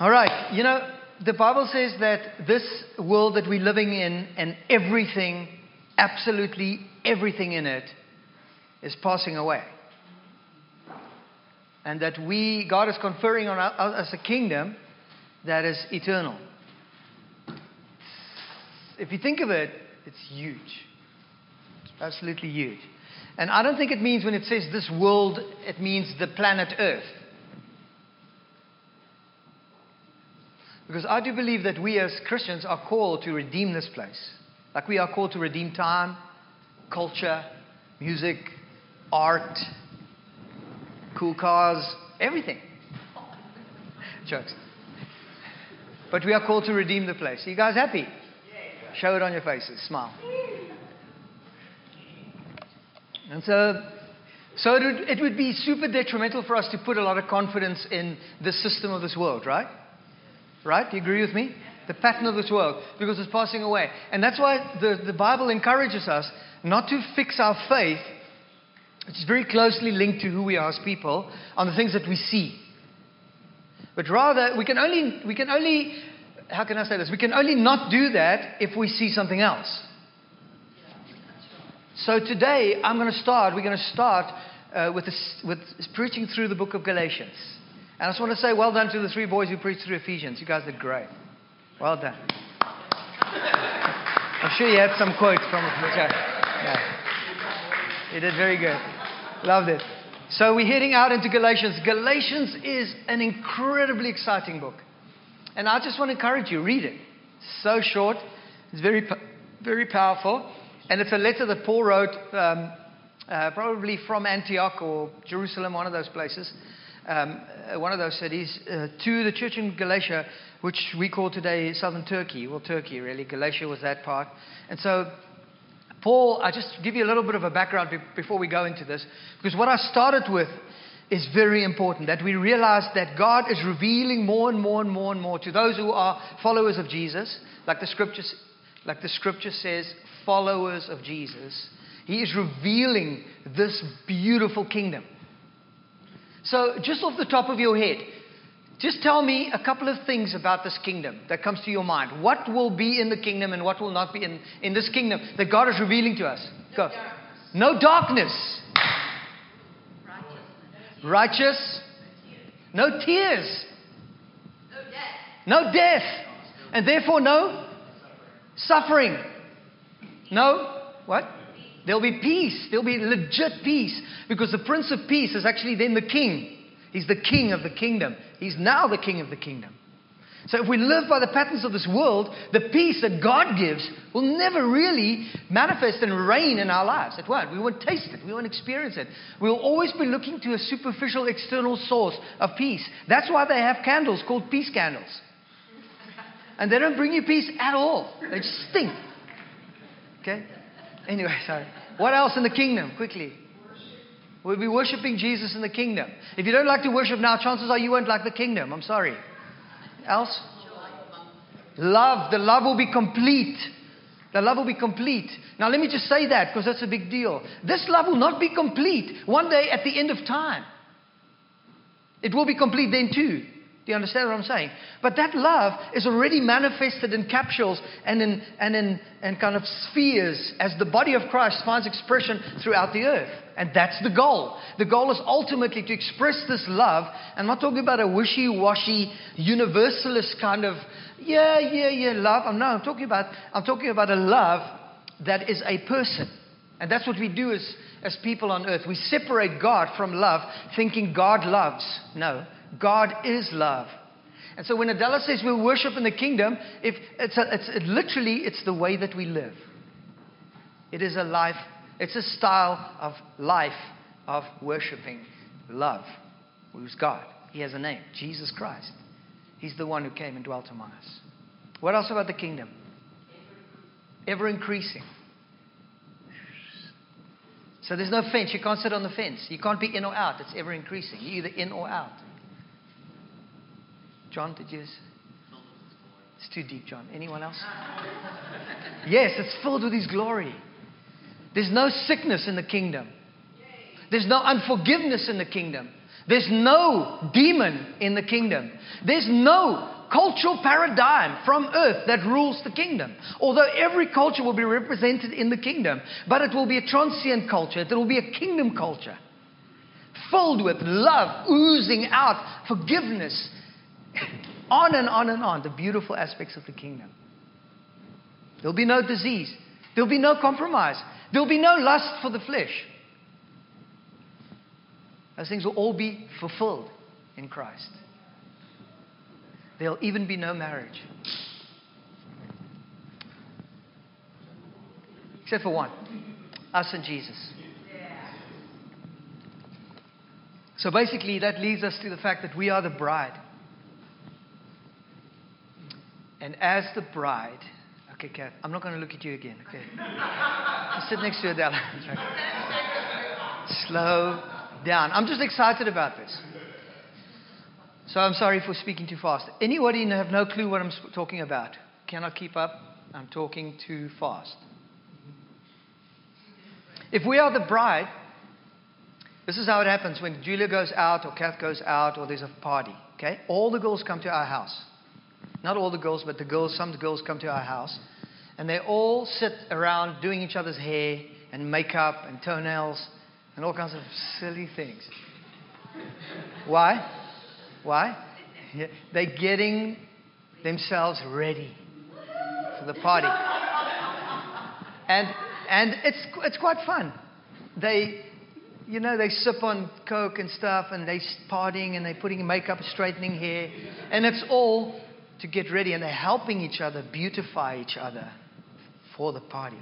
All right. You know, the Bible says that this world that we're living in and everything, absolutely everything in it, is passing away. And that we, God is conferring on us a kingdom that is eternal. If you think of it, it's huge. It's absolutely huge. And I don't think it means when it says this world, it means the planet Earth. Because I do believe that we as Christians are called to redeem this place. Like we are called to redeem time, culture, music, art, cool cars, everything. Jokes. But we are called to redeem the place. Are you guys happy? Show it on your faces. Smile. And so, so it would, it would be super detrimental for us to put a lot of confidence in the system of this world, right? Right? Do you agree with me? The pattern of this world, because it's passing away. And that's why the, the Bible encourages us not to fix our faith, which is very closely linked to who we are as people, on the things that we see. But rather, we can only, we can only, how can I say this? We can only not do that if we see something else. So today, I'm going to start, we're going to start uh, with, this, with preaching through the book of Galatians. And I just want to say well done to the three boys who preached through Ephesians. You guys did great. Well done. I'm sure you had some quotes from it. Yeah. You did very good. Loved it. So we're heading out into Galatians. Galatians is an incredibly exciting book. And I just want to encourage you, read it. So short. It's very, very powerful. And it's a letter that Paul wrote, um, uh, probably from Antioch or Jerusalem, one of those places um, uh, one of those cities, uh, to the church in Galatia, which we call today southern Turkey. Well, Turkey, really. Galatia was that part. And so, Paul, I just give you a little bit of a background be- before we go into this, because what I started with is very important that we realize that God is revealing more and more and more and more to those who are followers of Jesus, like the scriptures, like the scripture says, followers of Jesus. He is revealing this beautiful kingdom. So, just off the top of your head, just tell me a couple of things about this kingdom that comes to your mind. What will be in the kingdom and what will not be in, in this kingdom that God is revealing to us? No Go. Darkness. No darkness. Righteous. No tears. No death. No death. And therefore, no suffering. No what? There'll be peace. There'll be legit peace because the Prince of Peace is actually then the King. He's the King of the kingdom. He's now the King of the kingdom. So if we live by the patterns of this world, the peace that God gives will never really manifest and reign in our lives. It won't. We won't taste it. We won't experience it. We'll always be looking to a superficial external source of peace. That's why they have candles called peace candles. And they don't bring you peace at all. They just stink. Okay? Anyway, sorry. What else in the kingdom? Quickly. We'll be worshiping Jesus in the kingdom. If you don't like to worship now, chances are you won't like the kingdom. I'm sorry. Else? Love. The love will be complete. The love will be complete. Now, let me just say that because that's a big deal. This love will not be complete one day at the end of time. It will be complete then too. Do you understand what I'm saying? But that love is already manifested in capsules and in, and in and kind of spheres as the body of Christ finds expression throughout the earth. And that's the goal. The goal is ultimately to express this love. I'm not talking about a wishy washy, universalist kind of, yeah, yeah, yeah, love. I'm, No, I'm talking about, I'm talking about a love that is a person. And that's what we do as, as people on earth. We separate God from love, thinking God loves. No. God is love. And so when Adela says we worship in the kingdom, if it's, a, it's it literally it's the way that we live. It is a life, it's a style of life of worshiping love, who's God. He has a name, Jesus Christ. He's the one who came and dwelt among us. What else about the kingdom? Ever increasing. So there's no fence. You can't sit on the fence. You can't be in or out. It's ever increasing. You're either in or out. John, did you? It's too deep, John. Anyone else? yes, it's filled with His glory. There's no sickness in the kingdom. There's no unforgiveness in the kingdom. There's no demon in the kingdom. There's no cultural paradigm from earth that rules the kingdom. Although every culture will be represented in the kingdom, but it will be a transient culture, it will be a kingdom culture filled with love, oozing out forgiveness, on and on and on, the beautiful aspects of the kingdom. There'll be no disease, there'll be no compromise, there'll be no lust for the flesh. Those things will all be fulfilled in Christ. There'll even be no marriage. Except for one us and Jesus. So basically, that leads us to the fact that we are the bride. And as the bride, okay, Kath, I'm not going to look at you again, okay? Just sit next to Adela. Slow down. I'm just excited about this. So I'm sorry for speaking too fast. Anybody have no clue what I'm talking about? Cannot keep up? I'm talking too fast. If we are the bride, this is how it happens when Julia goes out or Kath goes out or there's a party. Okay? All the girls come to our house. Not all the girls, but the girls, some girls come to our house. And they all sit around doing each other's hair and makeup and toenails and all kinds of silly things. Why? Why? They're getting themselves ready for the party. And, and it's, it's quite fun. They, you know, they sip on Coke and stuff and they're partying and they're putting makeup, straightening hair. And it's all to get ready and they're helping each other beautify each other for the party.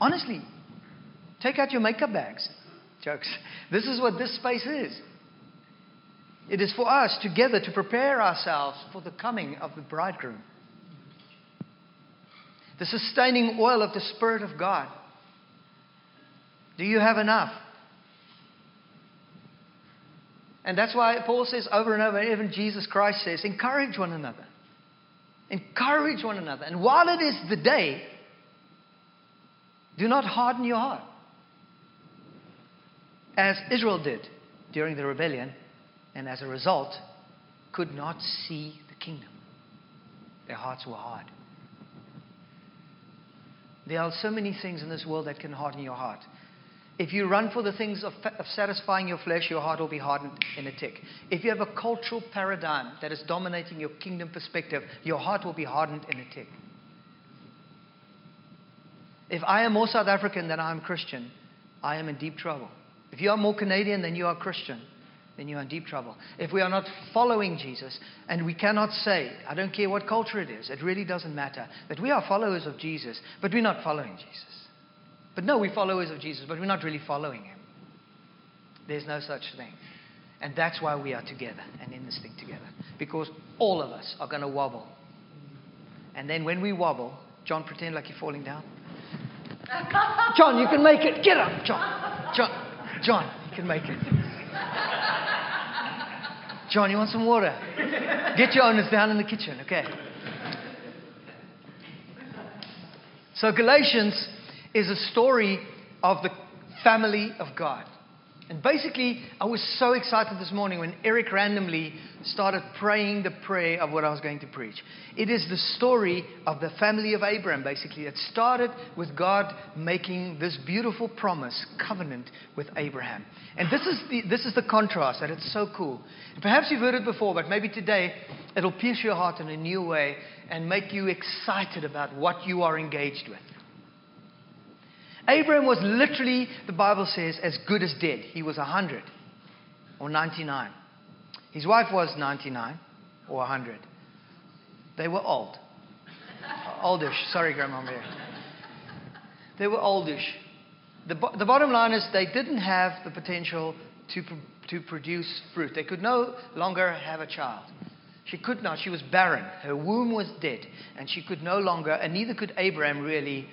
Honestly, take out your makeup bags. Jokes. This is what this space is. It is for us together to prepare ourselves for the coming of the bridegroom. The sustaining oil of the Spirit of God. Do you have enough? And that's why Paul says over and over, even Jesus Christ says, encourage one another. Encourage one another. And while it is the day, do not harden your heart. As Israel did during the rebellion, and as a result, could not see the kingdom. Their hearts were hard. There are so many things in this world that can harden your heart. If you run for the things of, of, satisfying your flesh, your heart will be hardened in a tick. If you have a cultural paradigm that is dominating your kingdom perspective, your heart will be hardened in a tick. If I am more South African than I am Christian, I am in deep trouble. If you are more Canadian than you are Christian, then you're in deep trouble. If we are not following Jesus, and we cannot say, I don't care what culture it is, it really doesn't matter, that we are followers of Jesus, but we're not following Jesus. But no, we're followers of Jesus, but we're not really following him. There's no such thing. And that's why we are together and in this thing together. Because all of us are going to wobble. And then when we wobble, John, pretend like you're falling down. John, you can make it. Get up, John. John, John, you can make it. John, you want some water? Get your owners down in the kitchen, okay? So, Galatians is a story of the family of God. And basically, I was so excited this morning when Eric randomly started praying the prayer of what I was going to preach. It is the story of the family of Abraham, basically. It started with God making this beautiful promise, covenant with Abraham. And this is the, this is the contrast, that it's so cool. And perhaps you've heard it before, but maybe today it'll pierce your heart in a new way and make you excited about what you are engaged with. Abraham was literally, the Bible says, as good as dead. He was 100 or 99. His wife was 99 or 100. They were old. Oldish. Sorry, Grandma Mary. They were oldish. The, the bottom line is they didn't have the potential to, to produce fruit. They could no longer have a child. She could not. She was barren. Her womb was dead. And she could no longer, and neither could Abraham really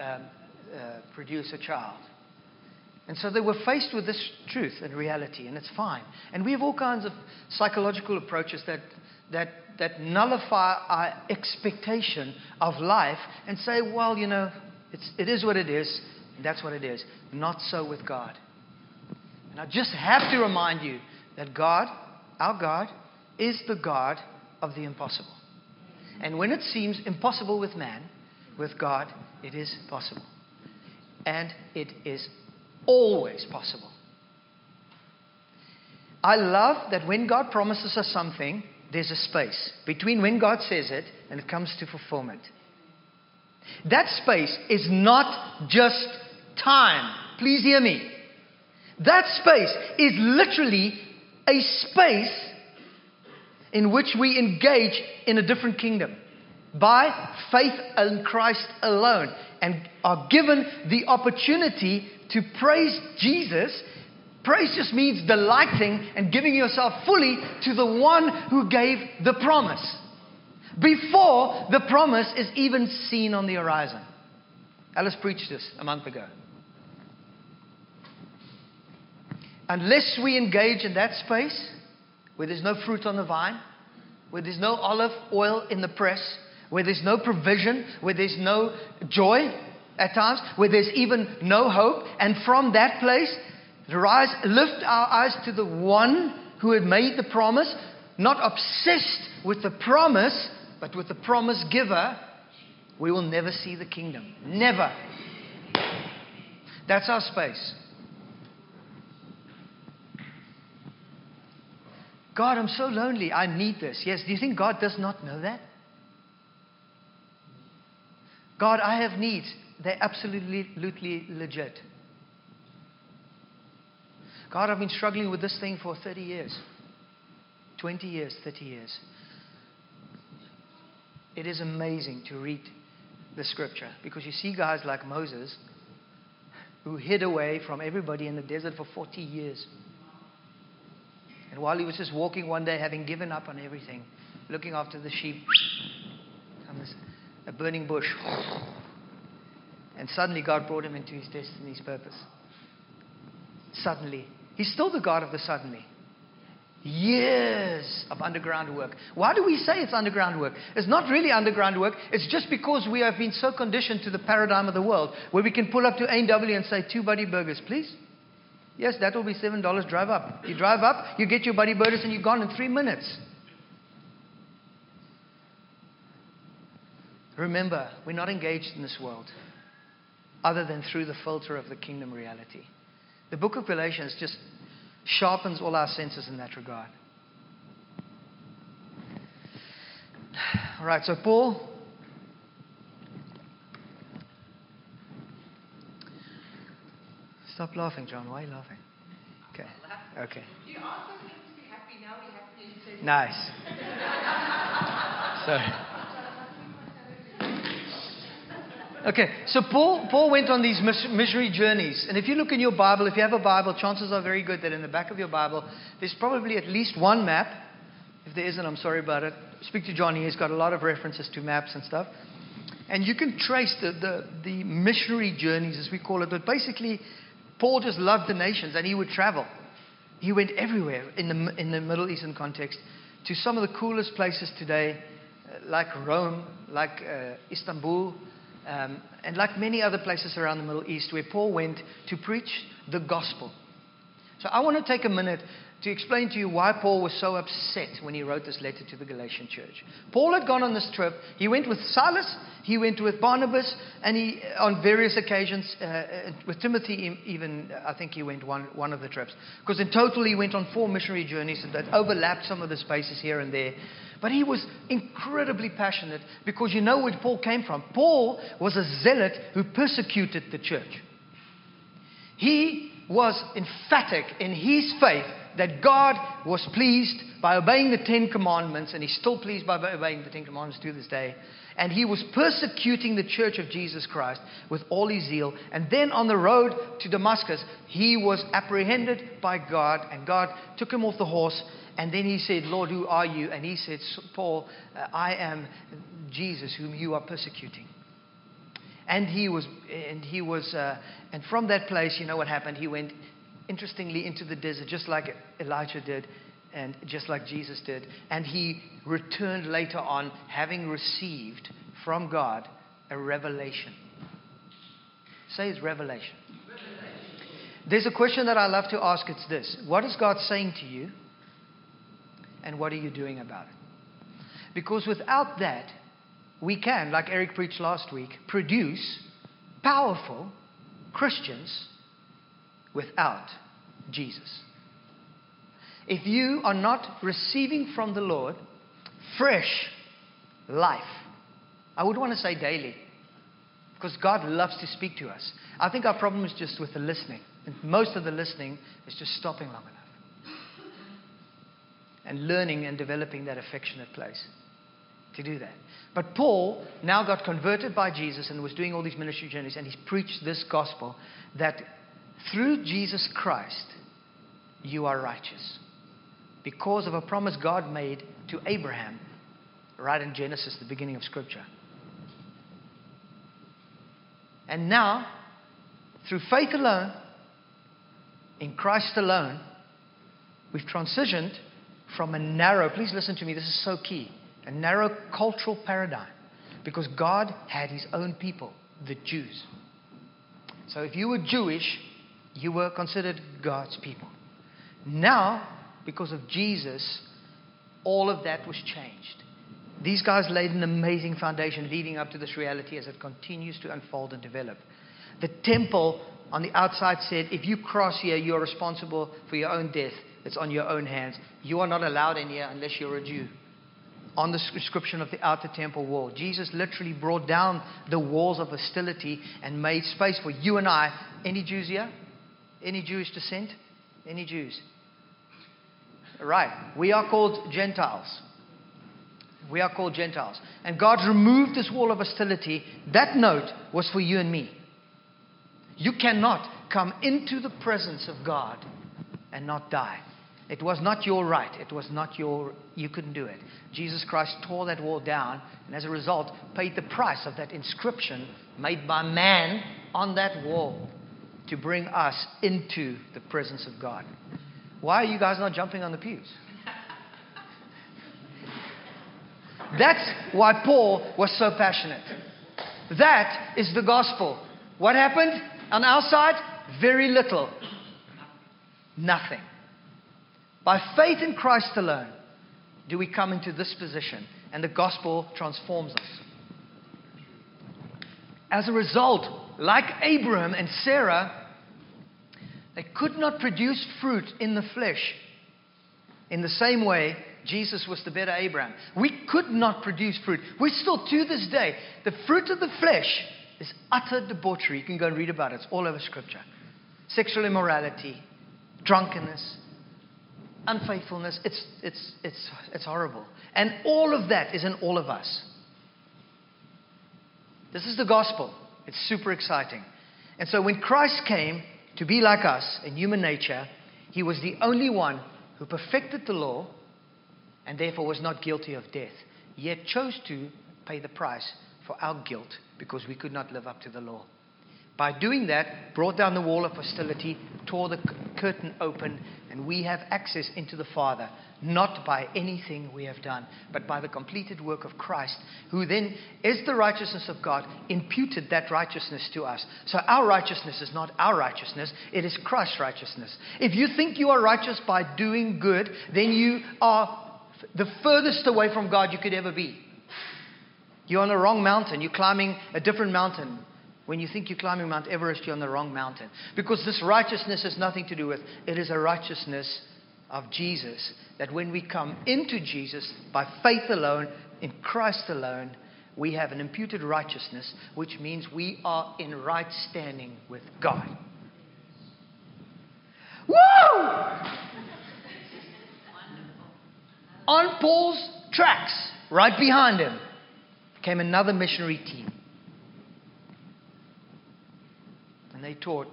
um, uh, produce a child. And so they were faced with this truth and reality, and it's fine. And we have all kinds of psychological approaches that, that, that nullify our expectation of life and say, well, you know, it's, it is what it is, that's what it is. Not so with God. And I just have to remind you that God, our God, is the God of the impossible. And when it seems impossible with man, with God, it is possible. And it is always possible. I love that when God promises us something, there's a space between when God says it and it comes to fulfillment. That space is not just time. Please hear me. That space is literally a space in which we engage in a different kingdom by faith in Christ alone and are given the opportunity to praise Jesus. Praise just means delighting and giving yourself fully to the one who gave the promise before the promise is even seen on the horizon. Alice preached this a month ago. Unless we engage in that space where there's no fruit on the vine, where there's no olive oil in the press, where there's no provision, where there's no joy at times, where there's even no hope, and from that place, rise, lift our eyes to the one who had made the promise, not obsessed with the promise, but with the promise giver, we will never see the kingdom. Never. That's our space. God, I'm so lonely. I need this. Yes, do you think God does not know that? God, I have needs. They're absolutely, absolutely legit. God, I've been struggling with this thing for 30 years, 20 years, 30 years. It is amazing to read the scripture because you see guys like Moses who hid away from everybody in the desert for 40 years. And while he was just walking one day, having given up on everything, looking after the sheep, a burning bush. And suddenly God brought him into his destiny's purpose. Suddenly. He's still the God of the suddenly. Years of underground work. Why do we say it's underground work? It's not really underground work. It's just because we have been so conditioned to the paradigm of the world where we can pull up to A&W and say, two buddy burgers, please. Yes, that will be $7. Drive up. You drive up, you get your buddy burgers, and you're gone in three minutes. Remember, we're not engaged in this world other than through the filter of the kingdom reality. The book of Galatians just sharpens all our senses in that regard. All right, so Paul Stop laughing, John. Why are you laughing? Okay. Okay. You asked to be happy, now we're happy. Nice. so. Okay, so Paul, Paul went on these missionary journeys. And if you look in your Bible, if you have a Bible, chances are very good that in the back of your Bible, there's probably at least one map. If there isn't, I'm sorry about it. Speak to Johnny, he's got a lot of references to maps and stuff. And you can trace the, the, the missionary journeys, as we call it. But basically, Paul just loved the nations and he would travel. He went everywhere in the, in the Middle Eastern context to some of the coolest places today, uh, like Rome, like uh, Istanbul, um, and like many other places around the Middle East where Paul went to preach the gospel. So I want to take a minute to explain to you why Paul was so upset when he wrote this letter to the Galatian church. Paul had gone on this trip. He went with Silas, he went with Barnabas, and he, on various occasions, uh, uh with Timothy, even, I think he went one, one of the trips. Because in total, he went on four missionary journeys that overlapped some of the spaces here and there. But he was incredibly passionate because you know where Paul came from. Paul was a zealot who persecuted the church. He was emphatic in his faith that God was pleased by obeying the Ten Commandments, and He's still pleased by obeying the Ten Commandments to this day. And He was persecuting the church of Jesus Christ with all His zeal. And then on the road to Damascus, He was apprehended by God, and God took him off the horse. And then He said, Lord, who are you? And He said, Paul, uh, I am Jesus, whom you are persecuting. And he was, and he was, uh, and from that place, you know what happened? He went interestingly, into the desert, just like Elijah did and just like Jesus did. And he returned later on, having received from God a revelation. Say it's revelation. There's a question that I love to ask. It's this What is God saying to you? And what are you doing about it? Because without that, we can, like Eric preached last week, produce powerful Christians without Jesus. If you are not receiving from the Lord fresh life, I would want to say daily, because God loves to speak to us. I think our problem is just with the listening. And most of the listening is just stopping long enough and learning and developing that affectionate place to do that. But Paul now got converted by Jesus and was doing all these ministry journeys, and he's preached this gospel that through Jesus Christ, you are righteous. Because of a promise God made to Abraham, right in Genesis, the beginning of Scripture. And now, through faith alone, in Christ alone, we've transitioned from a narrow, please listen to me, this is so key, a narrow cultural paradigm. Because God had his own people, the Jews. So if you were Jewish, you were considered God's people. Now, because of Jesus, all of that was changed. These guys laid an amazing foundation leading up to this reality as it continues to unfold and develop. The temple on the outside said, if you cross here, you're responsible for your own death. It's on your own hands. You are not allowed in here unless you're a Jew. On the description of the outer temple wall, Jesus literally brought down the walls of hostility and made space for you and I. Any Jews here? Any Jewish descent? Any Jews? Right. We are called Gentiles. We are called Gentiles. And God removed this wall of hostility. That note was for you and me. You cannot come into the presence of God and not die. It was not your right. It was not your, you couldn't do it. Jesus Christ tore that wall down and as a result paid the price of that inscription made by man on that wall to bring us into the presence of God. Why are you guys not jumping on the pews? That's why Paul was so passionate. That is the gospel. What happened on our side? Very little. Nothing. By faith in Christ alone do we come into this position, and the gospel transforms us. As a result, like Abraham and Sarah, they could not produce fruit in the flesh. In the same way, Jesus was the better Abraham. We could not produce fruit. We still, to this day, the fruit of the flesh is utter debauchery. You can go and read about it, it's all over Scripture. Sexual immorality, drunkenness, unfaithfulness. It's, it's, it's, it's horrible. And all of that is in all of us. This is the gospel. It's super exciting. And so when Christ came, to be like us in human nature, he was the only one who perfected the law and therefore was not guilty of death, yet chose to pay the price for our guilt because we could not live up to the law. By doing that, brought down the wall of hostility, tore the curtain open, and we have access into the Father, not by anything we have done, but by the completed work of Christ, who then is the righteousness of God, imputed that righteousness to us. So our righteousness is not our righteousness, it is Christ's righteousness. If you think you are righteous by doing good, then you are the furthest away from God you could ever be. You're on the wrong mountain, you're climbing a different mountain. When you think you're climbing Mount Everest, you're on the wrong mountain. Because this righteousness has nothing to do with it is a righteousness of Jesus. That when we come into Jesus by faith alone, in Christ alone, we have an imputed righteousness, which means we are in right standing with God. Woo! On Paul's tracks, right behind him, came another missionary team. They taught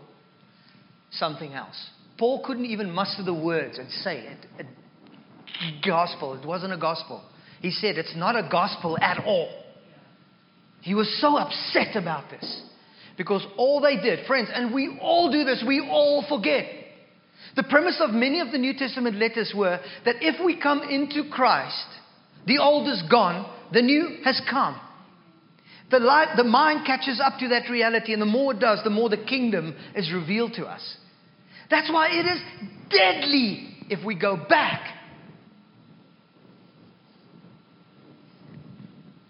something else. Paul couldn't even muster the words and say it. A gospel. It wasn't a gospel. He said it's not a gospel at all. He was so upset about this because all they did, friends, and we all do this, we all forget. The premise of many of the New Testament letters were that if we come into Christ, the old is gone, the new has come. The, light, the mind catches up to that reality, and the more it does, the more the kingdom is revealed to us. That's why it is deadly if we go back.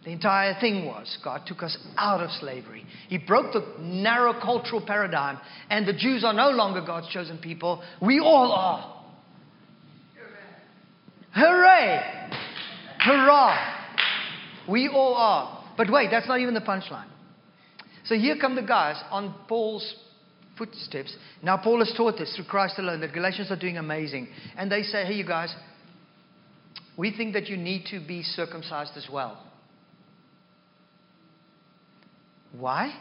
The entire thing was God took us out of slavery. He broke the narrow cultural paradigm, and the Jews are no longer God's chosen people. We all are. Hooray! Hurrah! We all are. But wait, that's not even the punchline. So here come the guys on Paul's footsteps. Now, Paul has taught this through Christ alone that Galatians are doing amazing. And they say, hey, you guys, we think that you need to be circumcised as well. Why?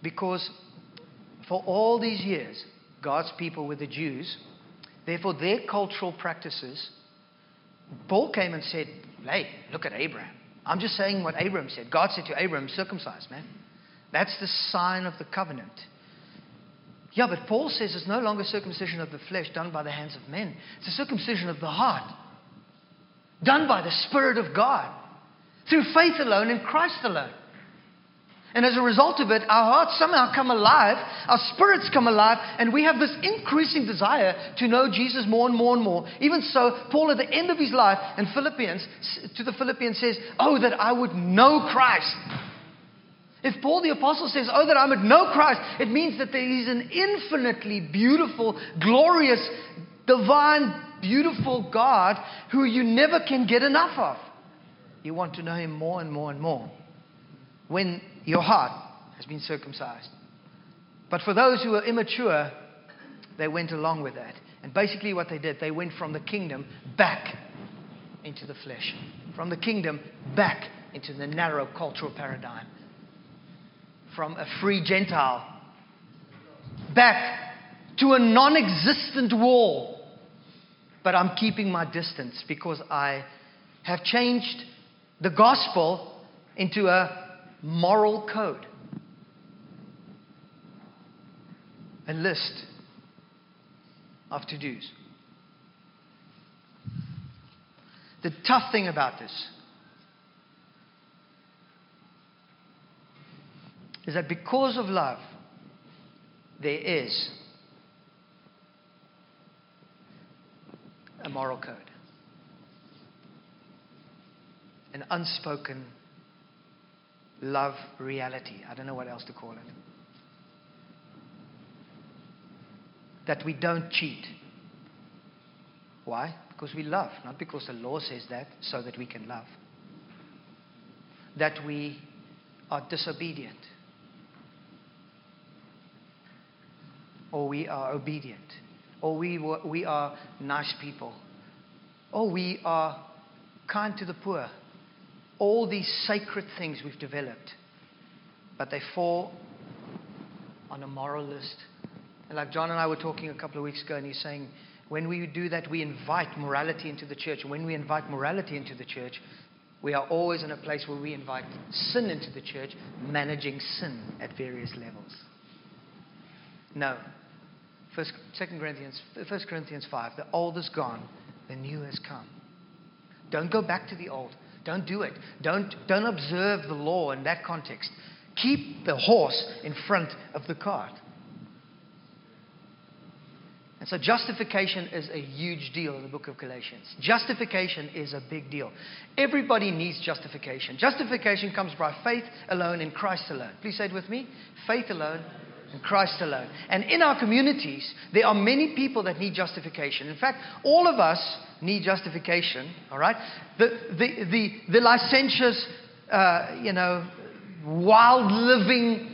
Because for all these years, God's people were the Jews. Therefore, their cultural practices, Paul came and said, Hey, look at Abraham. I'm just saying what Abraham said. God said to Abraham, circumcise, man. That's the sign of the covenant. Yeah, but Paul says it's no longer circumcision of the flesh done by the hands of men, it's a circumcision of the heart, done by the Spirit of God, through faith alone in Christ alone. And as a result of it, our hearts somehow come alive, our spirits come alive, and we have this increasing desire to know Jesus more and more and more. Even so, Paul at the end of his life in Philippians, to the Philippians says, Oh, that I would know Christ. If Paul the Apostle says, Oh, that I would know Christ, it means that there is an infinitely beautiful, glorious, divine, beautiful God who you never can get enough of. You want to know him more and more and more. When your heart has been circumcised. But for those who were immature, they went along with that. And basically, what they did, they went from the kingdom back into the flesh, from the kingdom back into the narrow cultural paradigm, from a free Gentile back to a non existent wall. But I'm keeping my distance because I have changed the gospel into a moral code, a list of to dos. The tough thing about this is that because of love, there is a moral code, an unspoken love reality. I don't know what else to call it. That we don't cheat. Why? Because we love, not because the law says that, so that we can love. That we are disobedient. Or we are obedient. Or we, we are nice people. Or we are kind to the poor all these sacred things we've developed, but they fall on a moral list. And like John and I were talking a couple of weeks ago, and he's saying, when we do that, we invite morality into the church. When we invite morality into the church, we are always in a place where we invite sin into the church, managing sin at various levels. No. First, Second Corinthians, First Corinthians 5, the old is gone, the new has come. Don't go back to the old. Don't do it. Don't, don't observe the law in that context. Keep the horse in front of the cart. And so justification is a huge deal in the book of Galatians. Justification is a big deal. Everybody needs justification. Justification comes by faith alone in Christ alone. Please say it with me. Faith alone in Christ alone. And in our communities, there are many people that need justification. In fact, all of us need justification, all right? The, the, the, the licentious, uh, you know, wild living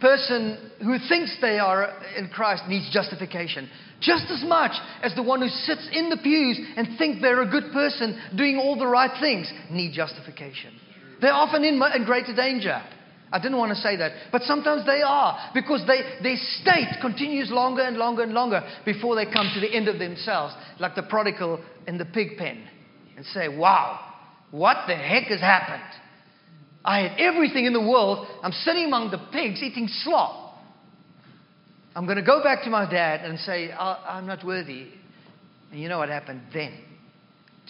person who thinks they are in Christ needs justification just as much as the one who sits in the pews and think they're a good person doing all the right things need justification. They're often in, in greater danger. I didn't want to say that, but sometimes they are because they, their state continues longer and longer and longer before they come to the end of themselves, like the prodigal in the pig pen, and say, Wow, what the heck has happened? I had everything in the world. I'm sitting among the pigs eating slop. I'm going to go back to my dad and say, I'm not worthy. And you know what happened then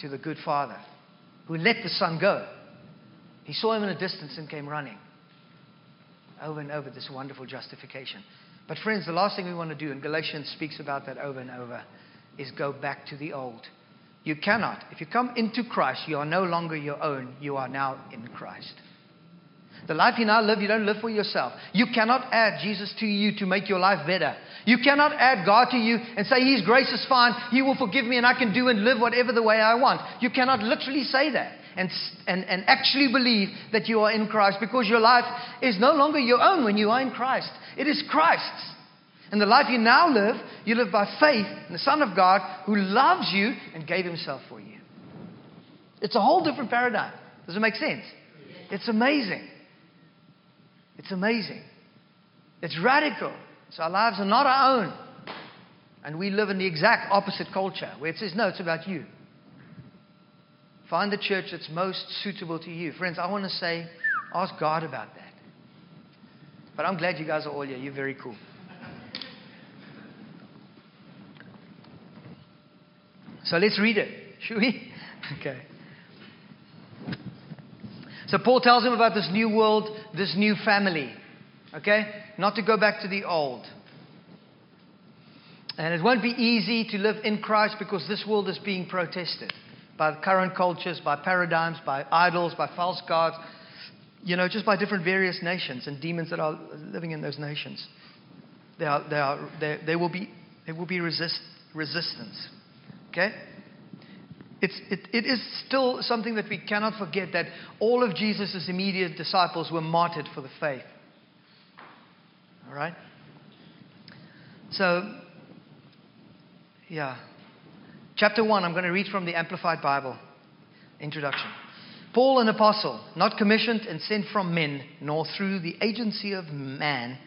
to the good father who let the son go? He saw him in a distance and came running over and over this wonderful justification. But, friends, the last thing we want to do, and Galatians speaks about that over and over, is go back to the old. You cannot. If you come into Christ, you are no longer your own. You are now in Christ. The life you now live, you don't live for yourself. You cannot add Jesus to you to make your life better. You cannot add God to you and say, His grace is fine, He will forgive me, and I can do and live whatever the way I want. You cannot literally say that and, and, and actually believe that you are in Christ because your life is no longer your own when you are in Christ. It is Christ's. And the life you now live, you live by faith in the Son of God who loves you and gave Himself for you. It's a whole different paradigm. Does it make sense? It's amazing. It's amazing. It's radical. So our lives are not our own. And we live in the exact opposite culture where it says, no, it's about you. Find the church that's most suitable to you. Friends, I want to say, ask God about that. But I'm glad you guys are all here. You're very cool. So let's read it, should we? Okay. So Paul tells him about this new world, this new family. Okay? Not to go back to the old. And it won't be easy to live in Christ because this world is being protested by current cultures, by paradigms, by idols, by false gods, you know, just by different various nations and demons that are living in those nations. There, are, there, are, there, there will be, there will be resist, resistance. Okay? It's, it, it is still something that we cannot forget that all of Jesus' immediate disciples were martyred for the faith. All right? So, yeah. Chapter 1, I'm going to read from the Amplified Bible. Introduction. Paul, an apostle, not commissioned and sent from men, nor through the agency of man,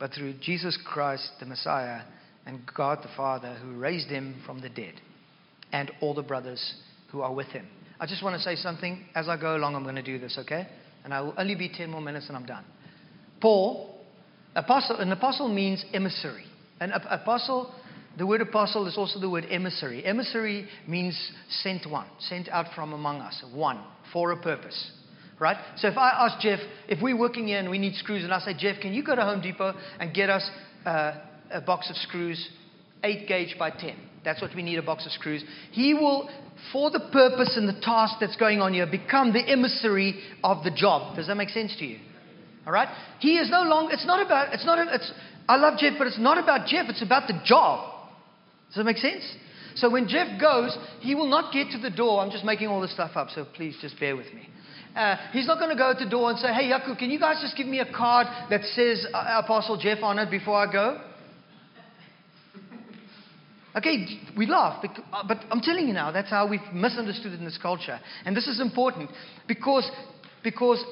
but through Jesus Christ, the Messiah, and God the Father, who raised him from the dead and all the brothers who are with him. I just want to say something. As I go along, I'm going to do this, okay? And I will only be 10 more minutes and I'm done. Paul, apostle, an apostle means emissary. An apostle, the word apostle is also the word emissary. Emissary means sent one, sent out from among us, one, for a purpose. Right? So if I ask Jeff, if we're working here and we need screws, and I say, Jeff, can you go to Home Depot and get us uh, a box of screws, 8 gauge by 10? That's what we need a box of screws. He will, for the purpose and the task that's going on here, become the emissary of the job. Does that make sense to you? All right? He is no longer, it's not about, it's not, it's, I love Jeff, but it's not about Jeff, it's about the job. Does that make sense? So when Jeff goes, he will not get to the door. I'm just making all this stuff up, so please just bear with me. Uh, he's not going to go at the door and say, Hey, Jaco, can you guys just give me a card that says uh, Apostle Jeff on it before I go? Okay, we laugh, uh, but I'm telling you now, that's how we've misunderstood in this culture. And this is important because, because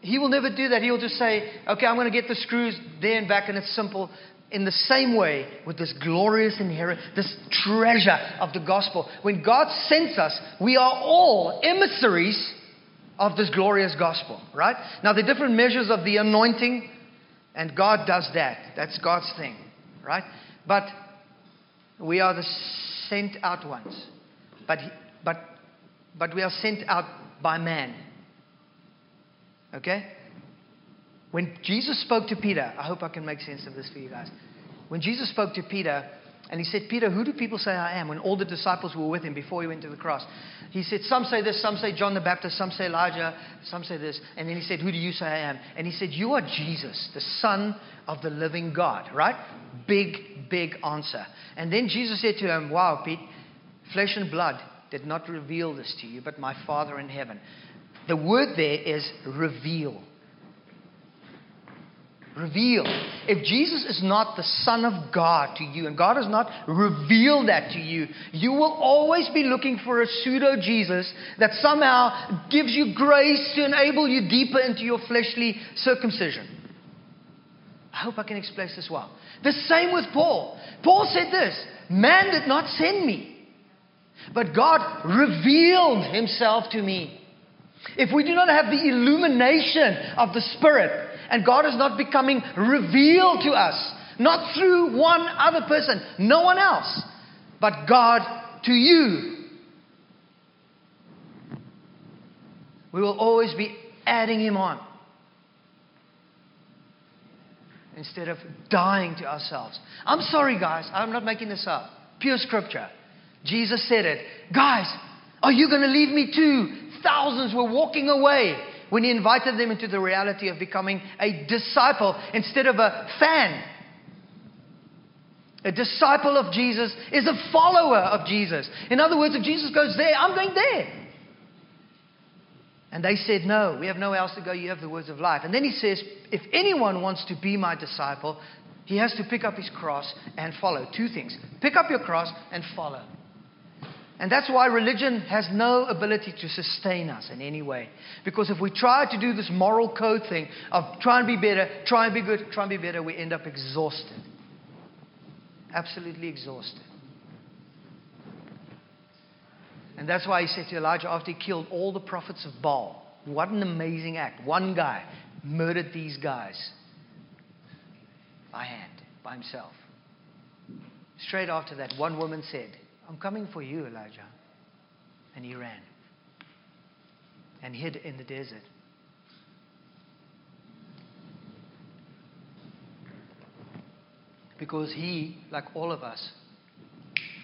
he will never do that. He'll just say, okay, I'm going to get the screws there and back, and it's simple. In the same way, with this glorious inheritance, this treasure of the gospel, when God sends us, we are all emissaries of this glorious gospel, right? Now, the different measures of the anointing, and God does that. That's God's thing, right? But we are the sent out ones. But, but, but we are sent out by man. Okay? When Jesus spoke to Peter, I hope I can make sense of this for you guys. When Jesus spoke to Peter, and he said, Peter, who do people say I am? When all the disciples were with him before he went to the cross. He said, Some say this, some say John the Baptist, some say Elijah, some say this. And then he said, Who do you say I am? And he said, You are Jesus, the Son of the living God, right? Big, big answer. And then Jesus said to him, Wow, Pete, flesh and blood did not reveal this to you, but my Father in heaven. The word there is reveal. Reveal. If Jesus is not the Son of God to you and God has not revealed that to you, you will always be looking for a pseudo Jesus that somehow gives you grace to enable you deeper into your fleshly circumcision. I hope I can explain this well. The same with Paul. Paul said this Man did not send me, but God revealed himself to me. If we do not have the illumination of the Spirit, and God is not becoming revealed to us, not through one other person, no one else, but God to you. We will always be adding Him on. instead of dying to ourselves. I'm sorry, guys, I'm not making this up. Pure scripture. Jesus said it. Guys, are you going to leave me too? Thousands were walking away when he invited them into the reality of becoming a disciple instead of a fan. A disciple of Jesus is a follower of Jesus. In other words, if Jesus goes there, I'm going there. And they said, No, we have nowhere else to go. You have the words of life. And then he says, If anyone wants to be my disciple, he has to pick up his cross and follow. Two things pick up your cross and follow. And that's why religion has no ability to sustain us in any way. Because if we try to do this moral code thing of try and be better, try and be good, try and be better, we end up exhausted. Absolutely exhausted. And that's why he said to Elijah after he killed all the prophets of Baal, what an amazing act. One guy murdered these guys by hand, by himself. Straight after that, one woman said, I'm coming for you, Elijah. And he ran and hid in the desert. Because he, like all of us,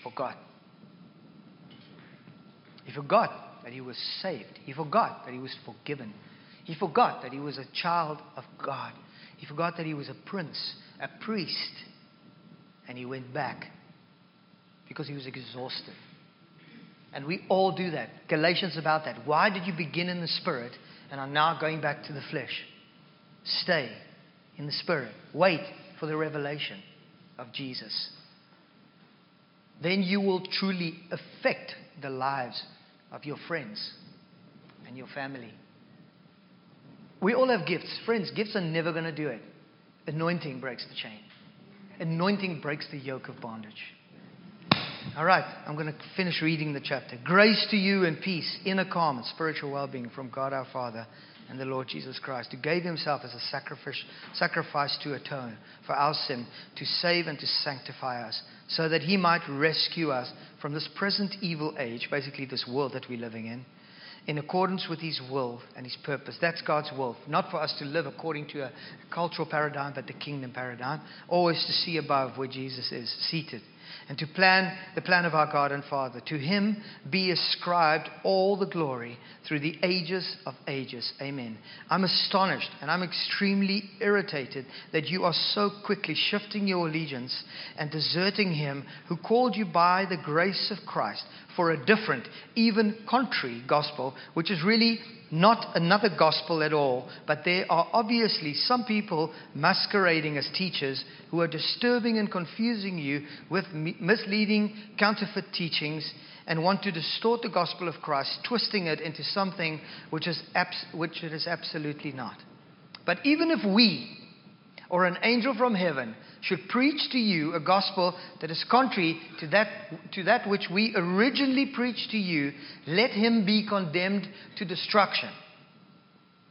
forgot. He forgot that he was saved. He forgot that he was forgiven. He forgot that he was a child of God. He forgot that he was a prince, a priest. And he went back because he was exhausted. And we all do that. Galatians about that. Why did you begin in the spirit and are now going back to the flesh? Stay in the spirit. Wait for the revelation of Jesus. Then you will truly affect the lives of your friends and your family. We all have gifts. Friends, gifts are never going to do it. Anointing breaks the chain, anointing breaks the yoke of bondage. All right, I'm going to finish reading the chapter. Grace to you and peace, inner calm and spiritual well being from God our Father and the Lord Jesus Christ, who gave himself as a sacrifice, sacrifice to atone for our sin, to save and to sanctify us, so that he might rescue us from this present evil age, basically this world that we're living in, in accordance with his will and his purpose. That's God's will. Not for us to live according to a cultural paradigm, but the kingdom paradigm. Always to see above where Jesus is seated and to plan the plan of our God and Father. To him be ascribed all the glory through the ages of ages. Amen. I'm astonished and I'm extremely irritated that you are so quickly shifting your allegiance and deserting him who called you by the grace of Christ for a different, even contrary gospel, which is really not another gospel at all, but there are obviously some people masquerading as teachers who are disturbing and confusing you with misleading counterfeit teachings and want to distort the gospel of Christ, twisting it into something which, is abs- which it is absolutely not. But even if we or an angel from heaven should preach to you a gospel that is contrary to that, to that which we originally preached to you, let him be condemned to destruction.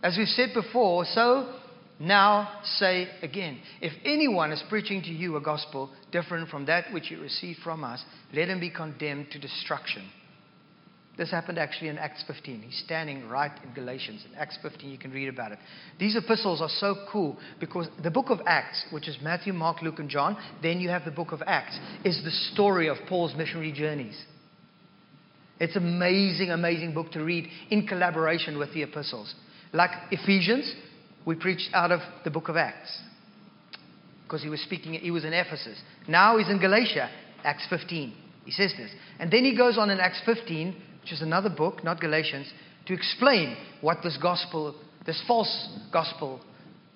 As we've said before, so now say again if anyone is preaching to you a gospel different from that which you received from us, let him be condemned to destruction. This happened actually in Acts 15. He's standing right in Galatians. In Acts 15, you can read about it. These epistles are so cool because the book of Acts, which is Matthew, Mark, Luke, and John, then you have the book of Acts, is the story of Paul's missionary journeys. It's an amazing, amazing book to read in collaboration with the epistles. Like Ephesians, we preached out of the book of Acts because he was speaking, he was in Ephesus. Now he's in Galatia, Acts 15. He says this. And then he goes on in Acts 15 which is another book, not Galatians, to explain what this gospel, this false gospel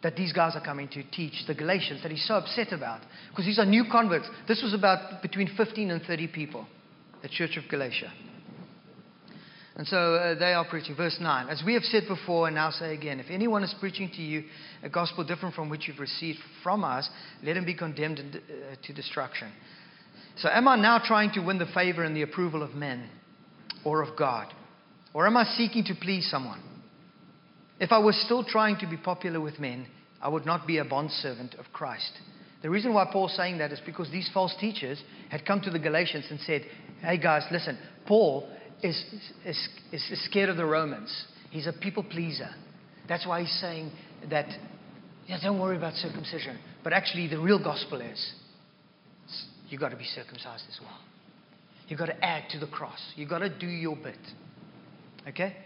that these guys are coming to teach the Galatians that he's so upset about. Because these are new converts. This was about between 15 and 30 people, the church of Galatia. And so uh, they are preaching. Verse 9. As we have said before and now say again, if anyone is preaching to you a gospel different from which you've received from us, let him be condemned uh, to destruction. So am I now trying to win the favor and the approval of men? Or of God? Or am I seeking to please someone? If I was still trying to be popular with men, I would not be a bondservant of Christ. The reason why Paul's saying that is because these false teachers had come to the Galatians and said, Hey guys, listen, Paul is, is, is scared of the Romans. He's a people pleaser. That's why he's saying that, yeah, don't worry about circumcision. But actually, the real gospel is you've got to be circumcised as well. You've got to add to the cross. You've got to do your bit. Okay?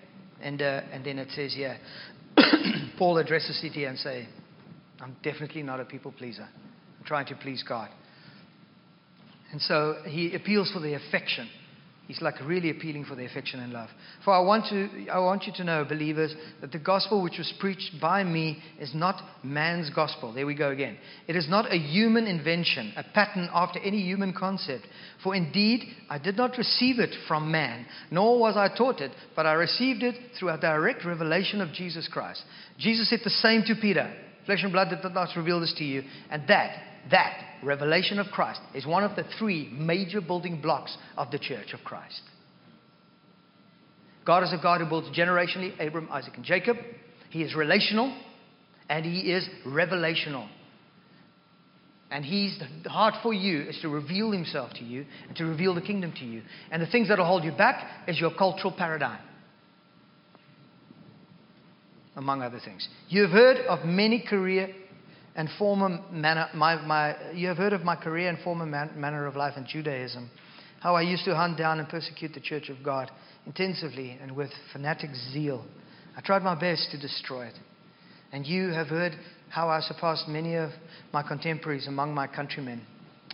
And, uh, and then it says here, Paul addresses city and say, I'm definitely not a people pleaser. I'm trying to please God. And so he appeals for the affection. He's like really appealing for the affection and love. For I want, to, I want you to know, believers, that the gospel which was preached by me is not man's gospel. There we go again. It is not a human invention, a pattern after any human concept. For indeed, I did not receive it from man, nor was I taught it, but I received it through a direct revelation of Jesus Christ. Jesus said the same to Peter Flesh and blood did not reveal this to you. And that, that revelation of Christ is one of the three major building blocks of the church of Christ. God is a God who builds generationally Abram, Isaac, and Jacob. He is relational and he is revelational. And he's the heart for you is to reveal himself to you and to reveal the kingdom to you. And the things that will hold you back is your cultural paradigm among other things. You have heard of many career and former manner, my, my, you have heard of my career and former man, manner of life in Judaism, how I used to hunt down and persecute the church of God intensively and with fanatic zeal. I tried my best to destroy it. And you have heard how I surpassed many of my contemporaries among my countrymen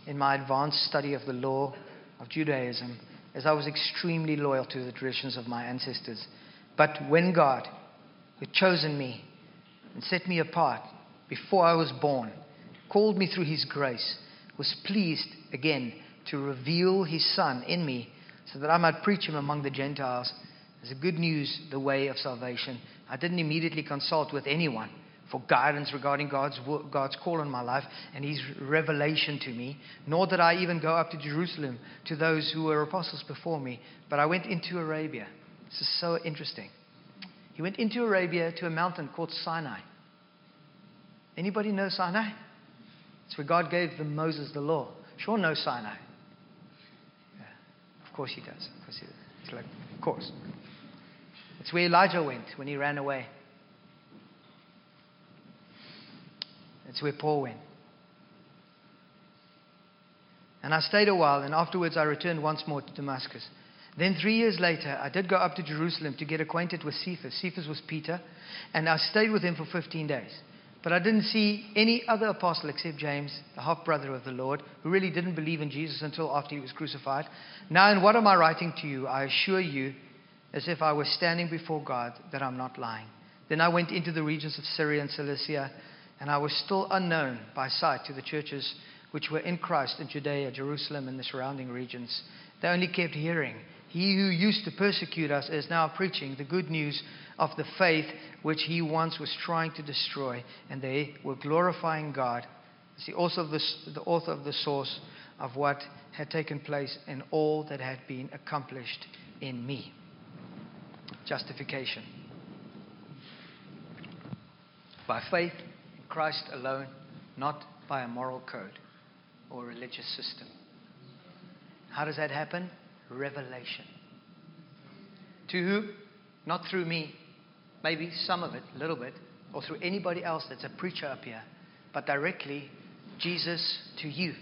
in my advanced study of the law of Judaism, as I was extremely loyal to the traditions of my ancestors. But when God, who chosen me and set me apart before I was born, called me through his grace, was pleased again to reveal his Son in me so that I might preach him among the Gentiles as a good news, the way of salvation. I didn't immediately consult with anyone for guidance regarding God's, God's call on my life and his revelation to me, nor did I even go up to Jerusalem to those who were apostles before me, but I went into Arabia. This is so interesting. He went into Arabia to a mountain called Sinai. Anybody know Sinai? It's where God gave them Moses the law. Sure knows Sinai. Yeah, of course he does. Of course he does. It's like, of course. It's where Elijah went when he ran away. It's where Paul went. And I stayed a while, and afterwards I returned once more to Damascus. Then, three years later, I did go up to Jerusalem to get acquainted with Cephas. Cephas was Peter, and I stayed with him for 15 days. But I didn't see any other apostle except James, the half brother of the Lord, who really didn't believe in Jesus until after he was crucified. Now, in what am I writing to you? I assure you, as if I was standing before God, that I'm not lying. Then I went into the regions of Syria and Cilicia, and I was still unknown by sight to the churches which were in Christ in Judea, Jerusalem, and the surrounding regions. They only kept hearing he who used to persecute us is now preaching the good news of the faith which he once was trying to destroy, and they were glorifying God. Author of the, the author of the source of what had taken place and all that had been accomplished in me. Justification. By faith in Christ alone, not by a moral code or religious system. How does that happen? Revelation. To who? Not through me, maybe some of it, a little bit, or through anybody else that's a preacher up here, but directly Jesus to you.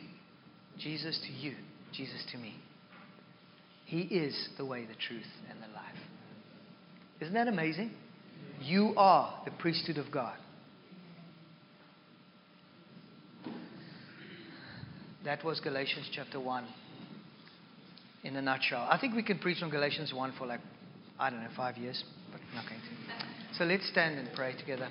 Jesus to you. Jesus to me. He is the way, the truth, and the life. Isn't that amazing? You are the priesthood of God. That was Galatians chapter 1 in a nutshell. I think we can preach on Galatians 1 for like, I don't know, five years, but not going to. So let's stand and pray together.